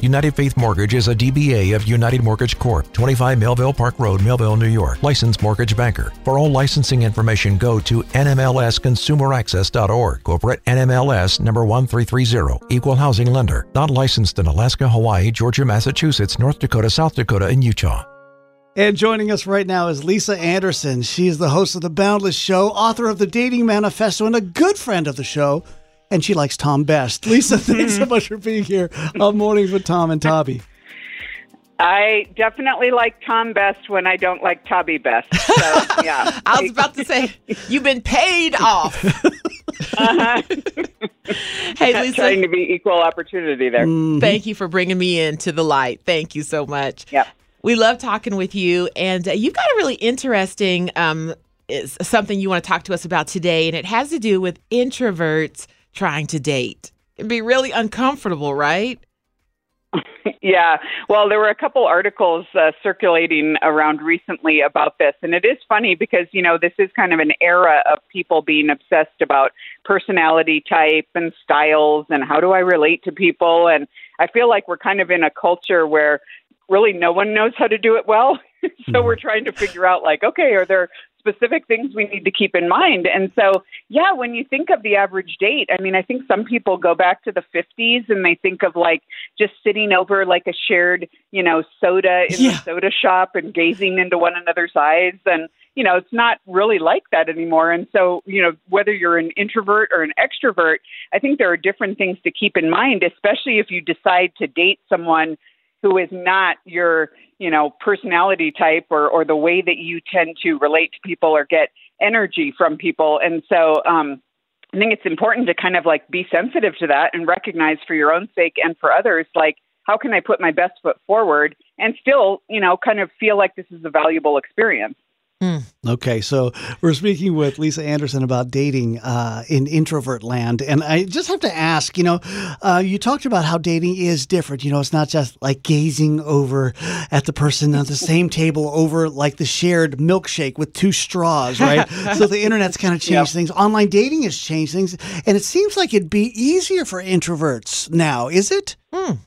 United Faith Mortgage is a DBA of United Mortgage Corp., 25 Melville Park Road, Melville, New York. Licensed mortgage banker. For all licensing information, go to nmlsconsumeraccess.org. Corporate NMLS number 1330. Equal housing lender. Not licensed in Alaska, Hawaii, Georgia, Massachusetts, North Dakota, South Dakota, and Utah. And joining us right now is Lisa Anderson. She is the host of The Boundless Show, author of The Dating Manifesto, and a good friend of the show and she likes Tom best. Lisa, thanks so much for being here on Mornings with Tom and Tabby. I definitely like Tom best when I don't like Tabby best. So, yeah. I was about to say, you've been paid off. uh-huh. hey, Lisa. Trying to be equal opportunity there. Mm-hmm. Thank you for bringing me into the light. Thank you so much. Yep. We love talking with you, and uh, you've got a really interesting um, something you want to talk to us about today, and it has to do with introverts trying to date. It'd be really uncomfortable, right? yeah. Well, there were a couple articles uh, circulating around recently about this. And it is funny because, you know, this is kind of an era of people being obsessed about personality type and styles and how do I relate to people. And I feel like we're kind of in a culture where really no one knows how to do it well. so mm-hmm. we're trying to figure out, like, okay, are there specific things we need to keep in mind. And so, yeah, when you think of the average date, I mean, I think some people go back to the 50s and they think of like just sitting over like a shared, you know, soda in yeah. the soda shop and gazing into one another's eyes. And, you know, it's not really like that anymore. And so, you know, whether you're an introvert or an extrovert, I think there are different things to keep in mind, especially if you decide to date someone who is not your you know personality type or or the way that you tend to relate to people or get energy from people. And so um i think it's important to kind of like be sensitive to that and recognize for your own sake and for others like how can i put my best foot forward and still you know kind of feel like this is a valuable experience Mm. Okay, so we're speaking with Lisa Anderson about dating uh, in introvert land, and I just have to ask. You know, uh, you talked about how dating is different. You know, it's not just like gazing over at the person at the same table over like the shared milkshake with two straws, right? so the internet's kind of changed yep. things. Online dating has changed things, and it seems like it'd be easier for introverts now. Is it? Mm.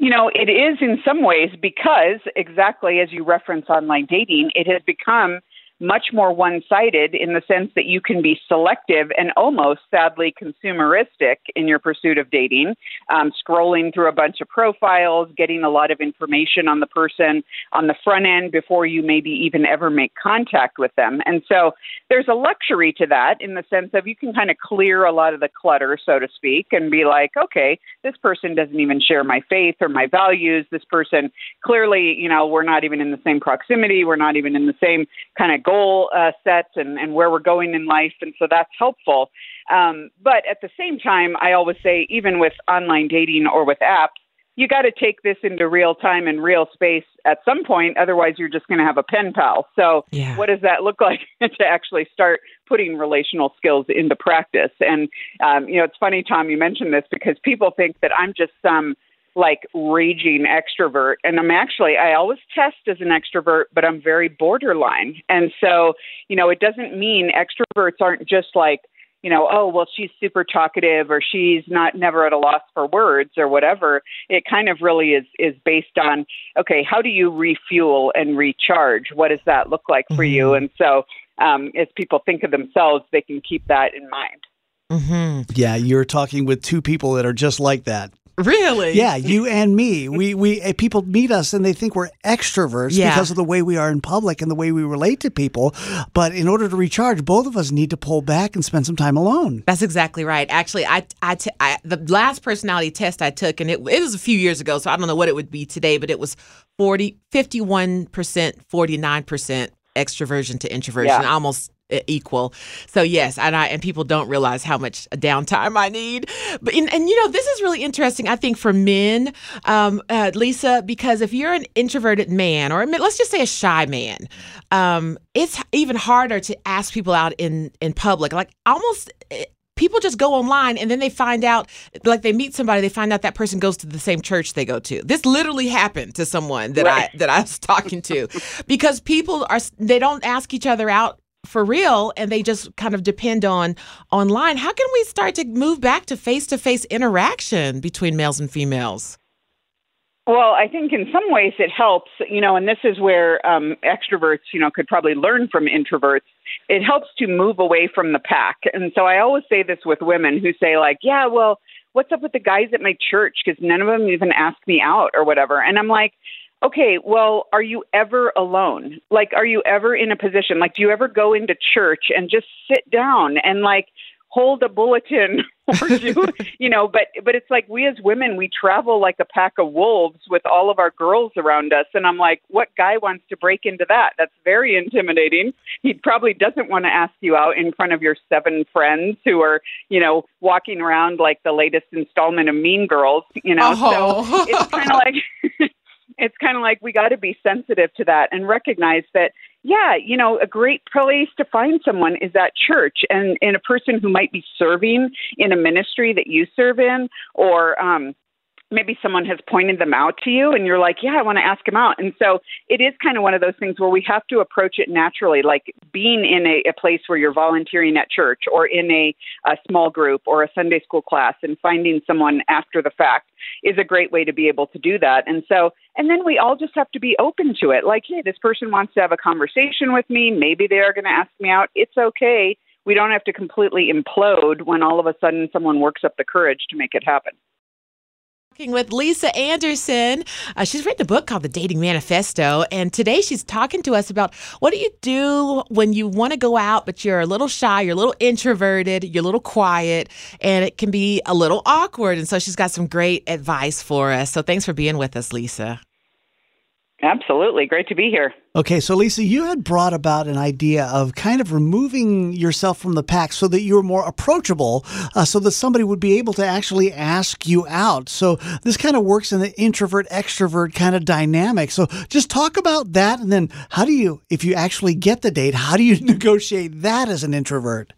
You know, it is in some ways because exactly as you reference online dating, it has become much more one sided in the sense that you can be selective and almost sadly consumeristic in your pursuit of dating, um, scrolling through a bunch of profiles, getting a lot of information on the person on the front end before you maybe even ever make contact with them. And so there's a luxury to that in the sense of you can kind of clear a lot of the clutter, so to speak, and be like, okay, this person doesn't even share my faith or my values. This person clearly, you know, we're not even in the same proximity. We're not even in the same kind of goal uh, set and, and where we're going in life. And so that's helpful. Um, but at the same time, I always say, even with online dating or with apps, you got to take this into real time and real space at some point. Otherwise, you're just going to have a pen pal. So, yeah. what does that look like to actually start putting relational skills into practice? And, um, you know, it's funny, Tom, you mentioned this because people think that I'm just some like raging extrovert and I'm actually I always test as an extrovert but I'm very borderline. And so, you know, it doesn't mean extroverts aren't just like, you know, oh, well she's super talkative or she's not never at a loss for words or whatever. It kind of really is is based on okay, how do you refuel and recharge? What does that look like for mm-hmm. you? And so um, as people think of themselves, they can keep that in mind. Mm-hmm. Yeah, you're talking with two people that are just like that. Really? Yeah, you and me. We we uh, people meet us and they think we're extroverts Yeah. because of the way we are in public and the way we relate to people. But in order to recharge, both of us need to pull back and spend some time alone. That's exactly right. Actually, I, I, t- I the last personality test I took, and it, it was a few years ago, so I don't know what it would be today, but it was 40, 51%, 49% extroversion to introversion, Yeah. almost equal. So yes, and I and people don't realize how much downtime I need. But and, and you know this is really interesting. I think for men, um, uh, Lisa, because if you're an introverted man, or let's just say a shy man, um, it's even harder to ask people out in in public. Like almost. eh, People just go online and then they find out, like they meet somebody, they find out that person goes to the same church they go to. This literally happened to someone that Right. I that I was talking to, because people are they don't ask each other out for real and they just kind of depend on online how can we start to move back to face-to-face interaction between males and females Well, I think in some ways it helps, you know, and this is where um, extroverts, you know, could probably learn from introverts. It helps to move away from the pack. And so I always say this with women who say, like, yeah, well, what's up with the guys at my church? Because none of them even ask me out or whatever. And I'm like, okay, well, are you ever alone? Like, are you ever in a position, like, do you ever go into church and just sit down and, like, hold a bulletin or do you know but but it's like we as women we travel like a pack of wolves with all of our girls around us and i'm like what guy wants to break into that that's very intimidating he probably doesn't want to ask you out in front of your seven friends who are you know walking around like the latest installment of mean girls you know Oh. so it's kind of like it's kind of like we got to be sensitive to that and recognize that yeah you know a great place to find someone is at church and and a person who might be serving in a ministry that you serve in or um maybe someone has pointed them out to you and you're like yeah i want to ask them out and so it is kind of one of those things where we have to approach it naturally like being in a, a place where you're volunteering at church or in a, a small group or a sunday school class and finding someone after the fact is a great way to be able to do that. And so, and then we all just have to be open to it. Like, hey, this person wants to have a conversation with me. Maybe they are going to ask me out. It's okay. We don't have to completely implode when all of a sudden someone works up the courage to make it happen. Talking with lisa anderson. Uh, she's written a book called the dating manifesto and today she's talking to us about what do you do when you want to go out but you're a little shy you're a little introverted you're a little quiet and it can be a little awkward and so she's got some great advice for us. So thanks for being with us lisa Absolutely. Great to be here. Okay, so Lisa, you had brought about an idea of kind of removing yourself from the pack so that you were more approachable, uh, so that somebody would be able to actually ask you out. So this kind of works in the introvert extrovert kind of dynamic. So just talk about that, and then how do you, if you actually get the date, how do you negotiate that as an introvert?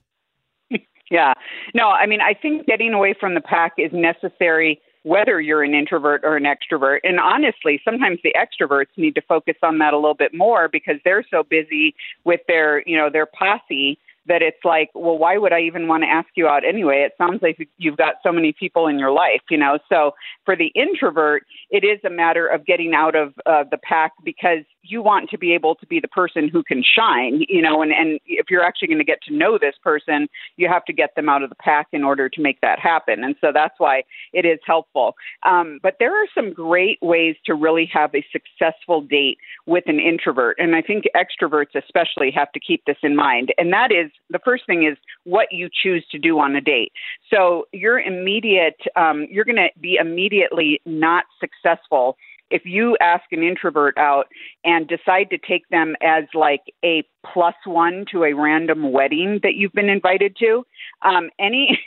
Yeah. No, I mean, I think getting away from the pack is necessary whether you're an introvert or an extrovert. And honestly, sometimes the extroverts need to focus on that a little bit more because they're so busy with their, you know, their posse that it's like, well, why would I even want to ask you out anyway? It sounds like you've got so many people in your life, you know. So for the introvert, it is a matter of getting out of uh, the pack because you want to be able to be the person who can shine, you know. And and if you're actually going to get to know this person, you have to get them out of the pack in order to make that happen. And so that's why it is helpful. Um, but there are some great ways to really have a successful date with an introvert, and I think extroverts especially have to keep this in mind. And that is the first thing is what you choose to do on a date. So your immediate, um, you're going to be immediately not successful if you ask an introvert out and decide to take them as like a plus one to a random wedding that you've been invited to, um, any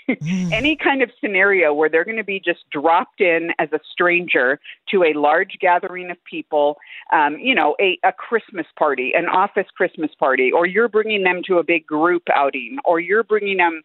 any kind of scenario where they're going to be just dropped in as a stranger to a large gathering of people, um, you know, a, a Christmas party, an office Christmas party, or you're bringing them to a big group outing, or you're bringing them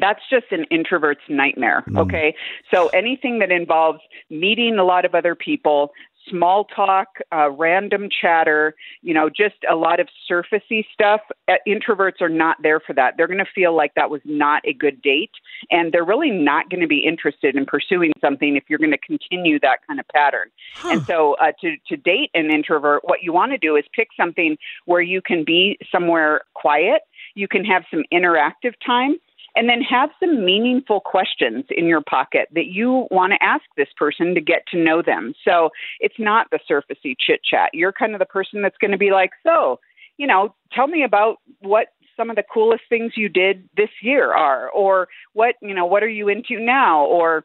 that's just an introvert's nightmare. Okay. So anything that involves meeting a lot of other people, small talk, uh, random chatter, you know, just a lot of surfacey stuff, uh, introverts are not there for that. They're going to feel like that was not a good date. And they're really not going to be interested in pursuing something if you're going to continue that kind of pattern. And so uh, to, to date an introvert, what you want to do is pick something where you can be somewhere quiet, you can have some interactive time and then have some meaningful questions in your pocket that you want to ask this person to get to know them. So it's not the surfacey chit chat. You're kind of the person that's going to be like, so, you know, tell me about what some of the coolest things you did this year are, or what, you know, what are you into now, or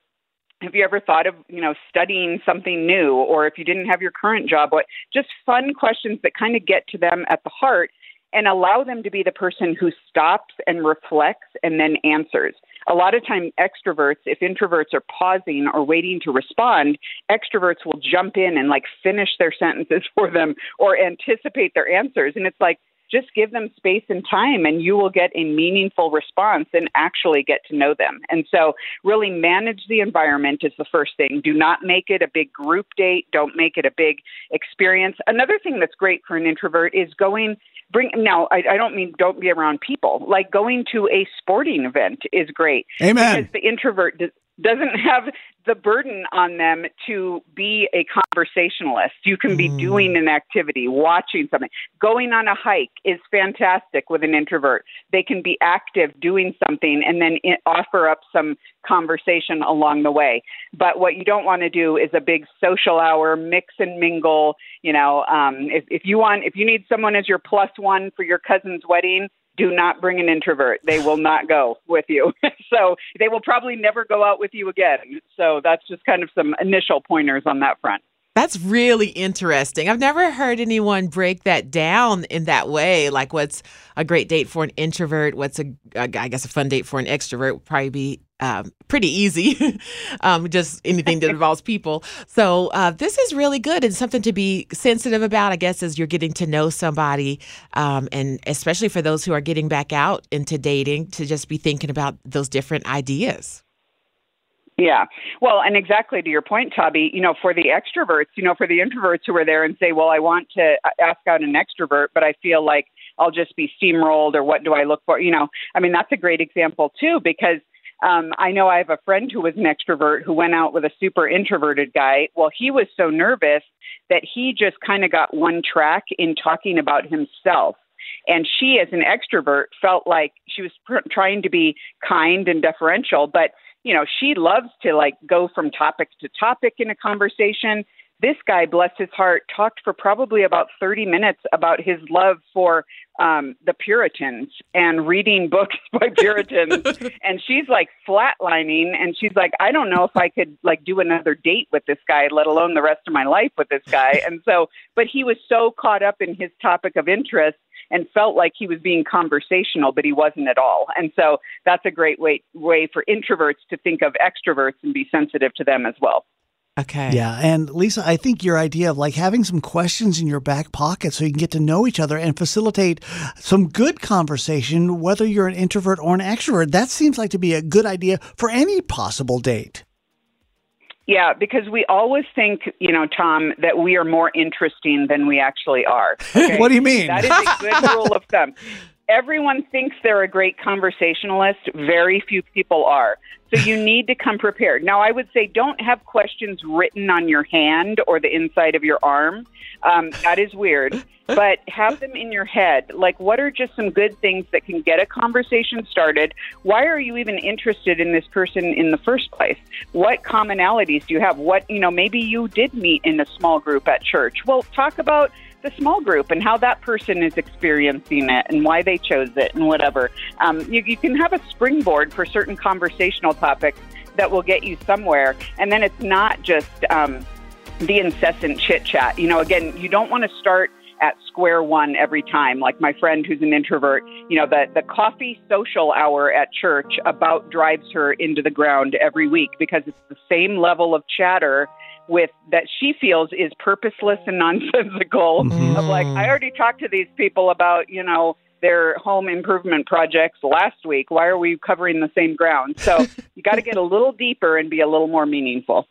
have you ever thought of you know studying something new or if you didn't have your current job what just fun questions that kind of get to them at the heart and allow them to be the person who stops and reflects and then answers. A lot of time extroverts, if introverts are pausing or waiting to respond, extroverts will jump in and like finish their sentences for them or anticipate their answers. And it's like, just give them space and time and you will get a meaningful response and actually get to know them. And so, really manage the environment is the first thing. Do not make it a big group date, don't make it a big experience. Another thing that's great for an introvert is going bring now I, I don't mean don't be around people. Like going to a sporting event is great. Amen. Because the introvert does, doesn't have the burden on them to be a conversationalist. You can be mm. doing an activity, watching something. Going on a hike is fantastic with an introvert. They can be active doing something and then offer up some conversation along the way. But what you don't want to do is a big social hour, mix and mingle. You know, um, if, if you want, if you need someone as your plus one for your cousin's wedding, do not bring an introvert. They will not go with you. so they will probably never go out with you again. So that's just kind of some initial pointers on that front. That's really interesting. I've never heard anyone break that down in that way. Like, what's a great date for an introvert? What's a, I guess, a fun date for an extrovert would probably be um, pretty easy, um, just anything that involves people. So uh, this is really good and something to be sensitive about, I guess, as you're getting to know somebody, um, and especially for those who are getting back out into dating, to just be thinking about those different ideas. Yeah. Well, and exactly to your point, Tabby, you know, for the extroverts, you know, for the introverts who are there and say, well, I want to ask out an extrovert, but I feel like I'll just be steamrolled or what do I look for? You know, I mean, that's a great example too, because um, I know I have a friend who was an extrovert who went out with a super introverted guy. Well, he was so nervous that he just kind of got one track in talking about himself. And she, as an extrovert, felt like she was pr- trying to be kind and deferential, but you know, she loves to like go from topic to topic in a conversation. This guy, bless his heart, talked for probably about 30 minutes about his love for um, the Puritans and reading books by Puritans. and she's like flatlining, and she's like, I don't know if I could like do another date with this guy, let alone the rest of my life with this guy. And so, but he was so caught up in his topic of interest and felt like he was being conversational, but he wasn't at all. And so that's a great way way for introverts to think of extroverts and be sensitive to them as well. Okay. Yeah. And Lisa, I think your idea of like having some questions in your back pocket so you can get to know each other and facilitate some good conversation, whether you're an introvert or an extrovert, that seems like to be a good idea for any possible date. Yeah, because we always think, you know, Tom, that we are more interesting than we actually are. Okay? what do you mean? That is a good rule of thumb. Everyone thinks they're a great conversationalist. Very few people are. So you need to come prepared. Now, I would say don't have questions written on your hand or the inside of your arm. Um, that is weird. But have them in your head. Like, what are just some good things that can get a conversation started? Why are you even interested in this person in the first place? What commonalities do you have? What, you know, maybe you did meet in a small group at church. Well, talk about the small group and how that person is experiencing it and why they chose it and whatever. Um, you, you can have a springboard for certain conversational topics that will get you somewhere. And then it's not just um, the incessant chit chat. You know, again, you don't want to start at square one every time. Like my friend who's an introvert, you know, the, the coffee social hour at church about drives her into the ground every week because it's the same level of chatter with that she feels is purposeless and nonsensical. Mm-hmm. of like i already talked to these people about you know their home improvement projects last week. Why are we covering the same ground? So you got to get a little deeper and be a little more meaningful